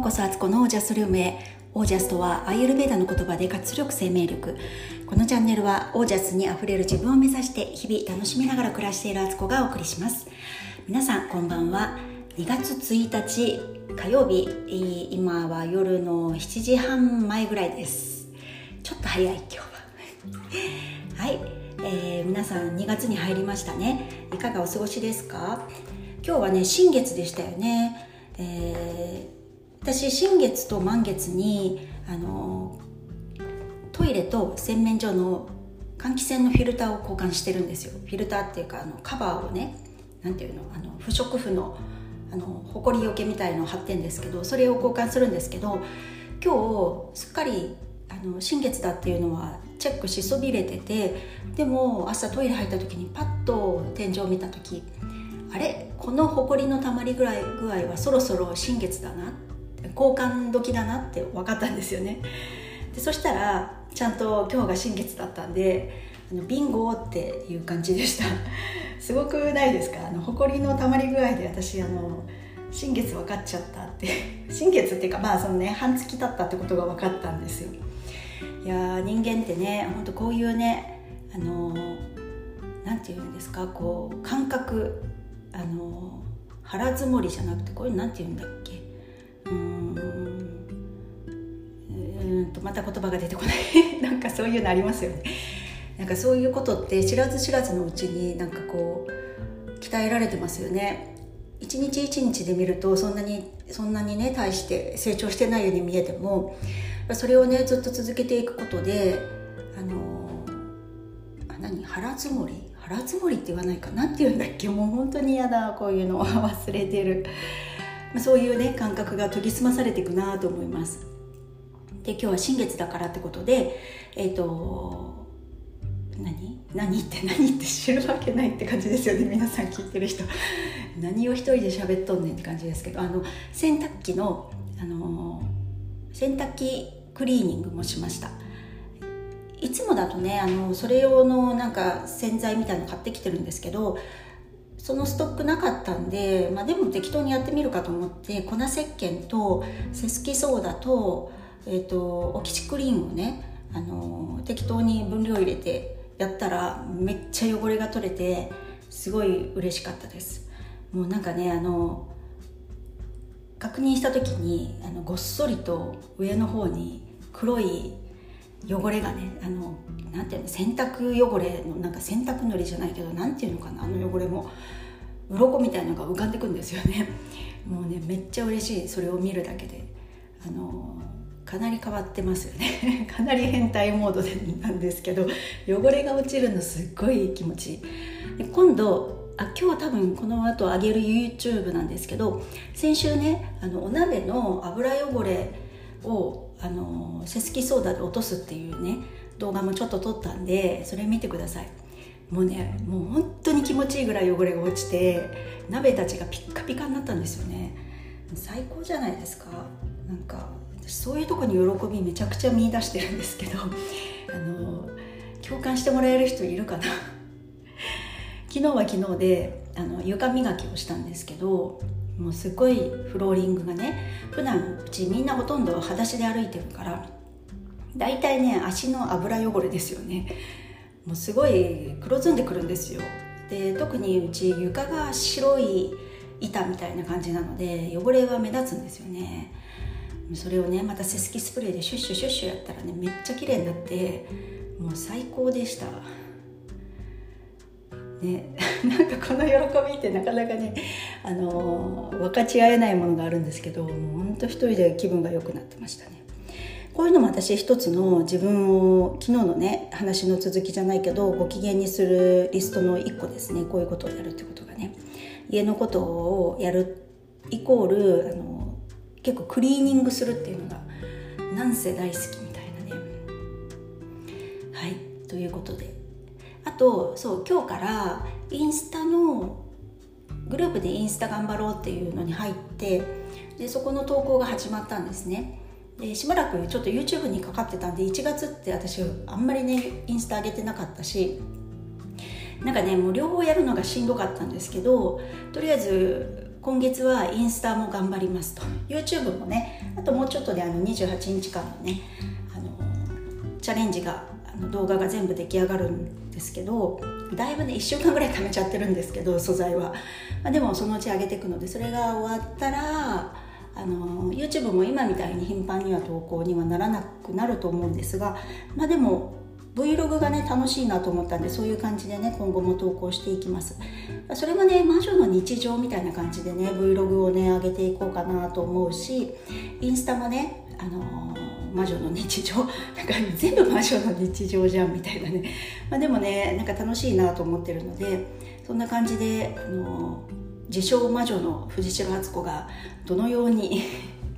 こそアツコのオージャスルームへ。オージャスとはアイユルベーダの言葉で活力生命力。このチャンネルはオージャスにあふれる自分を目指して日々楽しみながら暮らしているアツコがお送りします。皆さんこんばんは。2月1日火曜日。今は夜の7時半前ぐらいです。ちょっと早い今日は。はい、えー、皆さん2月に入りましたね。いかがお過ごしですか？今日はね新月でしたよね。えー、私新月と満月にあのトイレと洗面所の換気扇のフィルターを交換してるんですよ。フィルターっていうかあのカバーをね何ていうのあの不織布のあのほこりよけみたいのを貼ってんですけどそれを交換するんですけど今日すっかりあの新月だっていうのはチェックしそびれててでも朝トイレ入った時にパッと天井を見た時あれ？この埃のたまりぐらい具合はそろそろ新月だな？交換時だなって分かったんですよね。でそしたらちゃんと今日が新月だったんであのビンゴっていう感じでした。すごくないですか？あの埃のたまり具合で私あの新月分かっちゃったって。新月っていうかまあそのね半月経ったってことが分かったんですよ。いや人間ってねほんとこういうねあの何て言うんですか？こう感覚あの腹積もりじゃなくてこれ何て言うんだっけ？うん。とまた言葉が出てこない。なんかそういうのありますよね。なんかそういうことって知らず知らずのうちになんかこう鍛えられてますよね。一日一日で見るとそんなにそんなにね対して成長してないように見えてもそれをねずっと続けていくことであのあ何腹積もり？腹積もりって言わないかな？っていうんだっけ？もう本当に嫌だ。こういうのは忘れてる。そういうね感覚が研ぎ澄まされていくなと思います。で今日は新月だからってことでえっ、ー、と何？何って何って知るわけないって感じですよね。皆さん聞いてる人。何を一人で喋っとんねんって感じですけど。あの洗濯機のあの洗濯機クリーニングもしました。いつもだとねあのそれ用のなんか洗剤みたいの買ってきてるんですけどそのストックなかったんで、まあ、でも適当にやってみるかと思って粉石鹸とセスキソーダと,、えーと、オキシクリームをねあの適当に分量入れてやったらめっちゃ汚れが取れてすごい嬉しかったです。もうなんかねあの確認した時にあのごっそりと上の方に黒い汚れがねあのなんていうの洗濯汚れのなんか洗濯のりじゃないけどなんていうのかなあの汚れも鱗みたいなのが浮かんでくんですよね。もうねめっちゃ嬉しいそれを見るだけで。あのかなり変わってますよね。かなり変態モードでなんですけど汚れが落ちるのすっごい気持ちいい。今度あ今日多分この後上げる YouTube なんですけど先週ねあのお鍋の油汚れをあのセスキソーダで落とすっていうね動画もちょっと撮ったんでそれ見てください。もうねもう本当に気持ちいいぐらい汚れが落ちて鍋たちがピッカピカになったんですよね。最高じゃないですか。なんかそういうとこに喜びめちゃくちゃ見出してるんですけどあの共感してもらえる人いるかな。昨日は昨日であの床磨きをしたんですけどもうすごいフローリングがね普段うちみんなほとんど裸足で歩いてるから大体ね足の油汚れですよね。もうすごい黒ずんでくるんですよ。で特にうち床が白い板みたいな感じなので汚れは目立つんですよね。それをねまたセスキスプレーでシュッシュシュッシュやったらねめっちゃ綺麗になってもう最高でした。ね、なんかこの喜びってなかなかね、あの分かち合えないものがあるんですけどもうほんと一人で気分が良くなってましたね。こういうのも私一つの自分を昨日のね話の続きじゃないけどご機嫌にするリストの一個ですね。こういうことをやるってことがね。家のことをやるイコールあの結構クリーニングするっていうのがなんせ大好きみたいなね。はい。ということで。あとそう今日からインスタのグループでインスタ頑張ろうっていうのに入ってでそこの投稿が始まったんですね。でしばらくちょっと YouTube にかかってたんで1月って私あんまりねインスタ上げてなかったしなんかねもう両方やるのがしんどかったんですけどとりあえず今月はインスタも頑張りますと。YouTube もねあともうちょっとであの28日間のねあのチャレンジがあの動画が全部出来上がるんですけどだいぶね1週間ぐらい貯めちゃってるんですけど素材は、まあ、でもそのうち上げていくのでそれが終わったらあの YouTube も今みたいに頻繁には投稿にはならなくなると思うんですがまあでも Vlog がね楽しいなと思ったんでそういう感じでね今後も投稿していきます。それもね魔女の日常みたいな感じでね Vlog をね上げていこうかなと思うしインスタもねあの魔女の日常。なんか全部魔女の日常じゃんみたいなね、まあ、でもねなんか楽しいなと思ってるのでそんな感じであの自称魔女の藤代敦子がどのように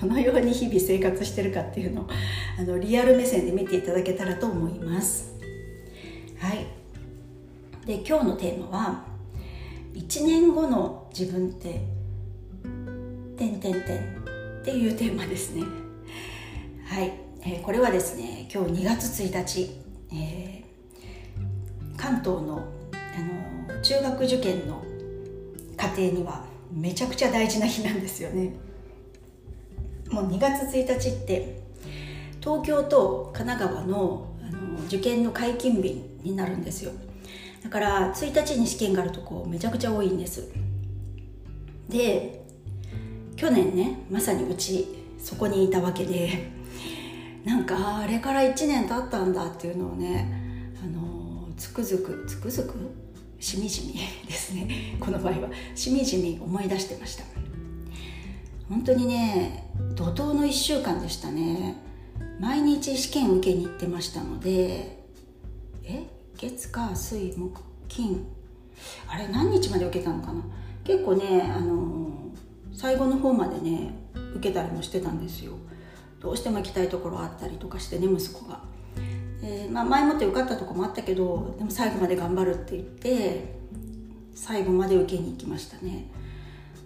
どのように日々生活してるかっていうのを あのリアル目線で見ていただけたらと思います。はい。で今日のテーマは「1年後の自分っててんてんてん」っていうテーマですね。はい、えー、これはですね今日2月1日、えー、関東のあの中学受験の家庭にはめちゃくちゃ大事な日なんですよね。もう2月1日って東京と神奈川のあの受験の解禁日になるんですよ。だから1日に試験があるとこめちゃくちゃ多いんです。で去年ねまさにうちそこにいたわけでなんかあれから1年経ったんだっていうのをねあのつくづくつくづくしみじみですね。この場合はしみじみ思い出してました。本当にね怒涛の1週間でしたね。毎日試験受けに行ってましたのでえ月火水木金あれ何日まで受けたのかな。結構ねあの最後の方までね受けたりもしてたんですよ。どうしても行きたいところあったりとかしてね息子が、えー、まあ、前もって受かったとこもあったけどでも最後まで頑張るって言って最後まで受けに行きましたね。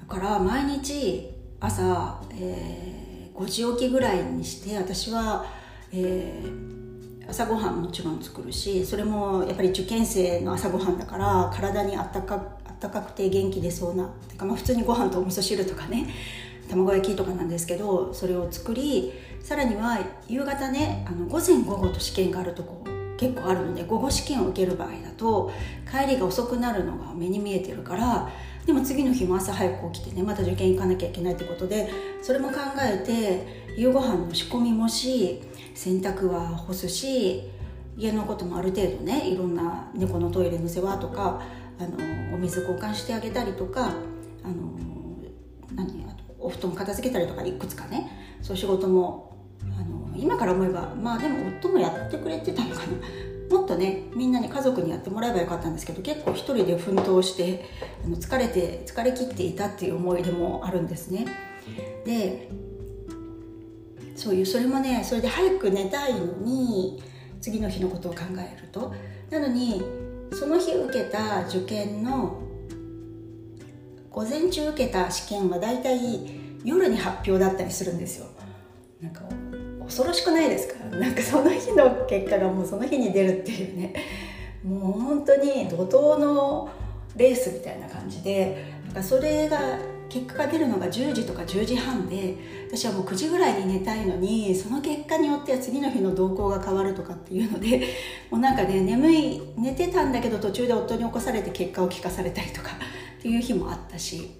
だから毎日朝、えー、5時起きぐらいにして私は、えー、朝ごはんもちろん作るしそれもやっぱり受験生の朝ごはんだから体にあったかあったかくて元気出そうなてか、まあ、普通にご飯とお味噌汁とかね卵焼きとかなんですけどそれを作りさらには夕方ねあの午前午後と試験があるとこ結構あるので午後試験を受ける場合だと帰りが遅くなるのが目に見えてるからでも次の日も朝早く起きてねまた受験行かなきゃいけないってことでそれも考えて夕ご飯の仕込みもし洗濯は干すし家のこともある程度ねいろんな猫のトイレの世話とかあのお水交換してあげたりとかあの何あとお布団片付けたりとかいくつかねそういう仕事もあの今から思えばまあでも夫もやってくれてたのかな。もっとねみんなに家族にやってもらえばよかったんですけど結構一人で奮闘してあの疲れて疲れ切っていたっていう思い出もあるんですね。でそういうそれもねそれで早く寝たいのに次の日のことを考えると。なのにその日受けた受験の午前中受けた試験はだいたい夜に発表だったりするんですよ。なんか恐ろしくないですか なんかその日の結果がもうその日に出るっていうね。もう本当に怒涛のレースみたいな感じでなんかそれが結果が出るのが10時とか10時半で私はもう9時ぐらいに寝たいのにその結果によっては次の日の動向が変わるとかっていうのでもうなんかね眠い寝てたんだけど途中で夫に起こされて結果を聞かされたりとかっていう日もあったし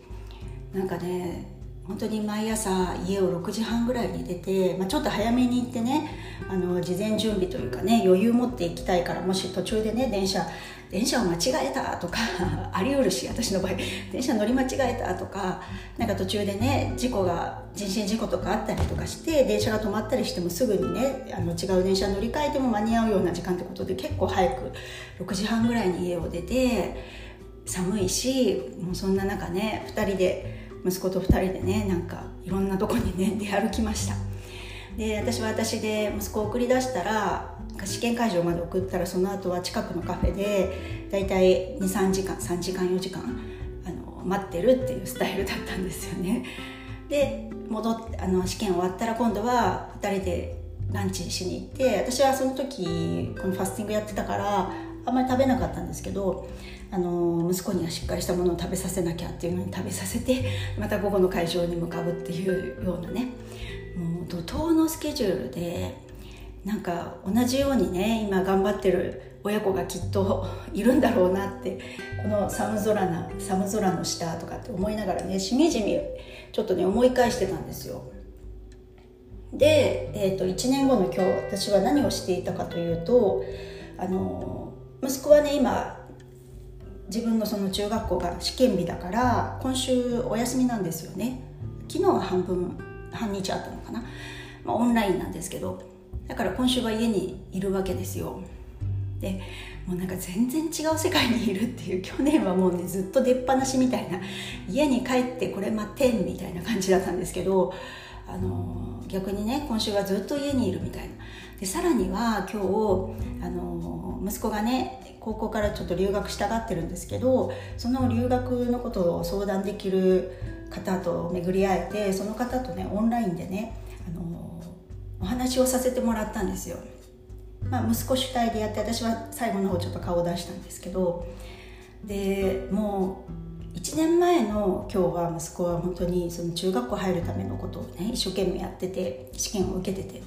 なんかね本当に毎朝家を6時半ぐらいに出て、まあ、ちょっと早めに行ってねあの事前準備というかね余裕持って行きたいからもし途中でね電車電車を間違えたとか ありうるし私の場合電車乗り間違えたとかなんか途中でね事故が人身事故とかあったりとかして電車が止まったりしてもすぐにねあの違う電車乗り換えても間に合うような時間ってことで結構早く6時半ぐらいに家を出て寒いしもうそんな中ね2人で息子と2人でねなんかいろんなとこにね 出歩きました。で私は私で息子を送り出したら試験会場まで送ったらその後は近くのカフェでだいたい23時間3時間4時間あの待ってるっていうスタイルだったんですよね。で戻ってあの試験終わったら今度は2人でランチしに行って私はその時このファスティングやってたからあんまり食べなかったんですけどあの息子にはしっかりしたものを食べさせなきゃっていうのに食べさせてまた午後の会場に向かうっていうようなねもう怒涛のスケジュールでなんか同じようにね今頑張ってる親子がきっといるんだろうなってこの寒空な寒空の下とかって思いながらねしみじみちょっとね思い返してたんですよ。で、えーと、1年後の今日私は何をしていたかというとあの息子はね今自分のその中学校が試験日だから今週お休みなんですよね。昨日は半分半日あったのかな、まあ、オンラインなんですけどだから今週は家にいるわけですよ。でもうなんか全然違う世界にいるっていう去年はもうねずっと出っ放しみたいな家に帰ってこれまてんみたいな感じだったんですけどあの逆にね今週はずっと家にいるみたいな。でさらには今日あの息子がね高校からちょっと留学したがってるんですけどその留学のことを相談できる方と巡り会えてその方とねオンラインでねあのお話をさせてもらったんですよ。まあ、息子主体でやって私は最後の方ちょっと顔を出したんですけどでもう1年前の今日は息子は本当にその中学校入るためのことをね一生懸命やってて試験を受けてて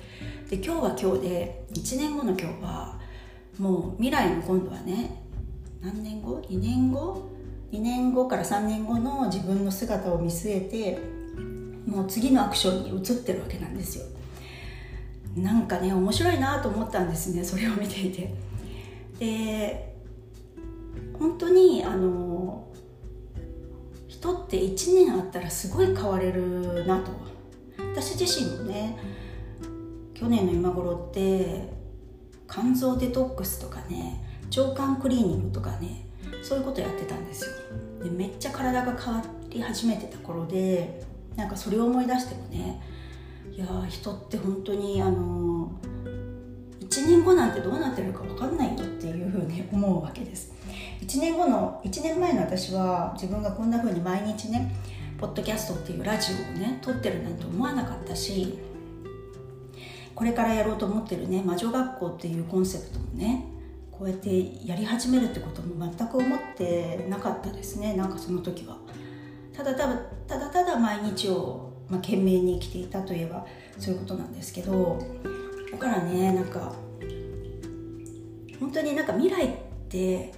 で今日は今日で1年後の今日はもう未来の今度はね何年後？2年後？2年後から3年後の自分の姿を見据えてもう次のアクションに移ってるわけなんですよ。なんかね面白いなと思ったんですねそれを見ていて。で本当にあの人って1年あったらすごい変われるなと。私自身もね去年の今頃って肝臓デトックスとかね腸管クリーニングとかねそういうことやってたんですよ。でめっちゃ体が変わり始めてた頃でなんかそれを思い出してもねいや人って本当にあの1年後なんてどうなってるか分かんないよっていうふうに思うわけです。1年後の1年前の私は自分がこんなふうに毎日ねポッドキャストっていうラジオをね撮ってるなんて思わなかったしこれからやろうと思ってるね魔女学校っていうコンセプトもねこうやってやり始めるってことも全く思ってなかったですねなんかその時は。ただただただただ毎日をまあ、懸命に生きていたといえばそういうことなんですけどだからねなんか本当になんか未来って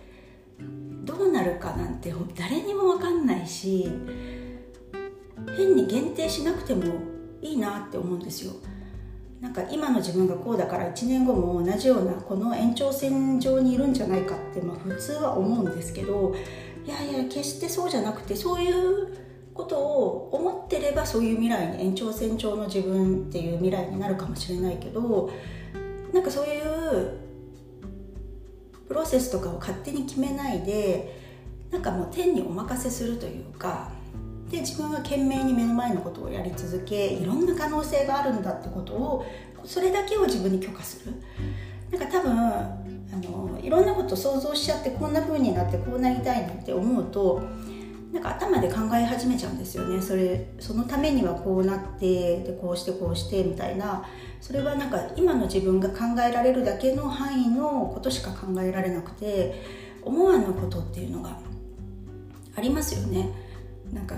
どうなるかなんて誰にも分かんないし変に限定しなくてもいいなって思うんですよ。なんか今の自分がこうだから1年後も同じようなこの延長線上にいるんじゃないかって、まあ、普通は思うんですけどいやいや決してそうじゃなくてそういうことを思ってればそういう未来に延長線上の自分っていう未来になるかもしれないけどなんかそういうプロセスとかを勝手に決めないでなんかもう天にお任せするというかで自分は懸命に目の前のことをやり続けいろんな可能性があるんだってことをそれだけを自分に許可する。なんか多分あのいろんなこと想像しちゃってこんな風になってこうなりたいなって思うとなんか頭で考え始めちゃうんですよね。それそのためにはこうなってでこうしてこうしてみたいな。それはなんか今の自分が考えられるだけの範囲のことしか考えられなくて思わぬことっていうのがありますよね。なんか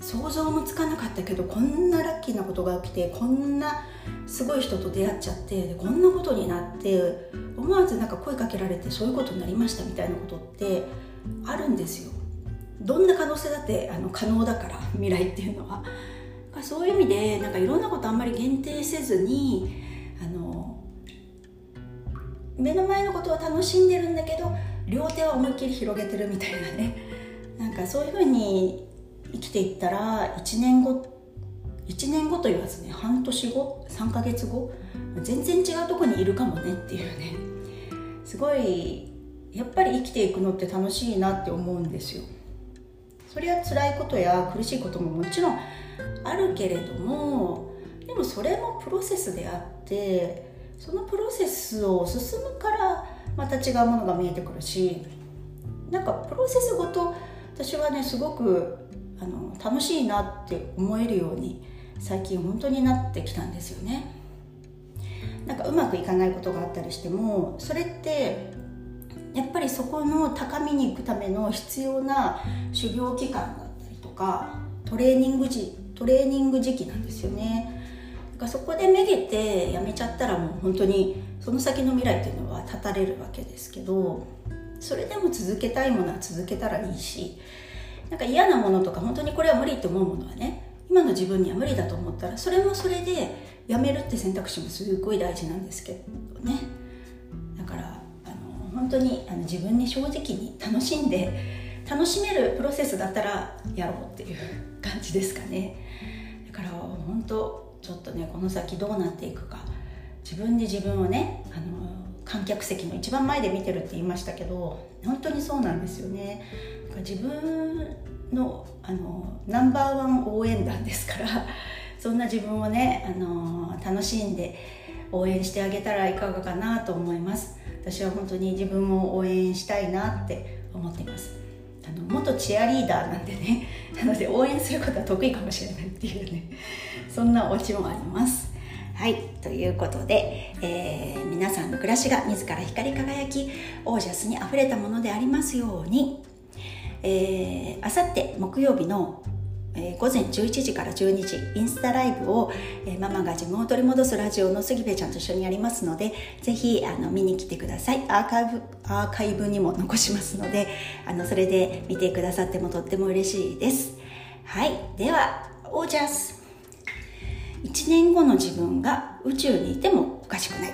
想像もつかなかったけどこんなラッキーなことが起きてこんなすごい人と出会っちゃってこんなことになって思わずなんか声かけられてそういうことになりましたみたいなことってあるんですよ。どんな可能性だってあの可能だから未来っていうのは。そういう意味でなんかいろんなことあんまり限定せずにあの目の前のことは楽しんでるんだけど両手は思いっきり広げてるみたいなね。なんかそういうふうに生きていったら1年後1年後と言わずね半年後3ヶ月後全然違うとこにいるかもねっていうね。すごいやっぱり生きていくのって楽しいなって思うんですよ。それは辛いことや苦しいことももちろんあるけれどもでもそれもプロセスであってそのプロセスを進むからまた違うものが見えてくるしなんかプロセスごと私はねすごくあの楽しいなって思えるように最近本当になってきたんですよね。なんかうまくいかないことがあったりしてもそれってやっぱりそこの高みに行くための必要な修行期間だったりとかトレーニング時トレーニング時期なんですよね。だからそこでめげてやめちゃったらもう本当にその先の未来っていうのは絶たれるわけですけどそれでも続けたいものは続けたらいいしなんか嫌なものとか本当にこれは無理って思うものはね今の自分には無理だと思ったらそれもそれでやめるって選択肢もすごい大事なんですけどね。だからあの本当にあの自分に正直に楽しんで楽しめるプロセスだったらやろうっていう感じですかね。だから本当ちょっとねこの先どうなっていくか。自分で自分をねあの観客席の一番前で見てるって言いましたけど本当にそうなんですよね。自分のあのナンバーワン応援団ですから そんな自分をねあの楽しんで応援してあげたらいかがかなと思います。私は本当に自分を応援したいなって思っています。あの元チアリーダーなんでね。なので応援することは得意かもしれないっていうね。そんなオチもあります。はいということで、えー、皆さんの暮らしが自ら光り輝きオージャスにあふれたものでありますようにあさって木曜日のえー、午前11時から12時インスタライブを、えー、ママが自分を取り戻すラジオの杉部ちゃんと一緒にやりますのでぜひあの見に来てください。アーカイブアーカイブにも残しますのであのそれで見てくださってもとっても嬉しいです。はいではオージャス。1年後の自分が宇宙にいてもおかしくない。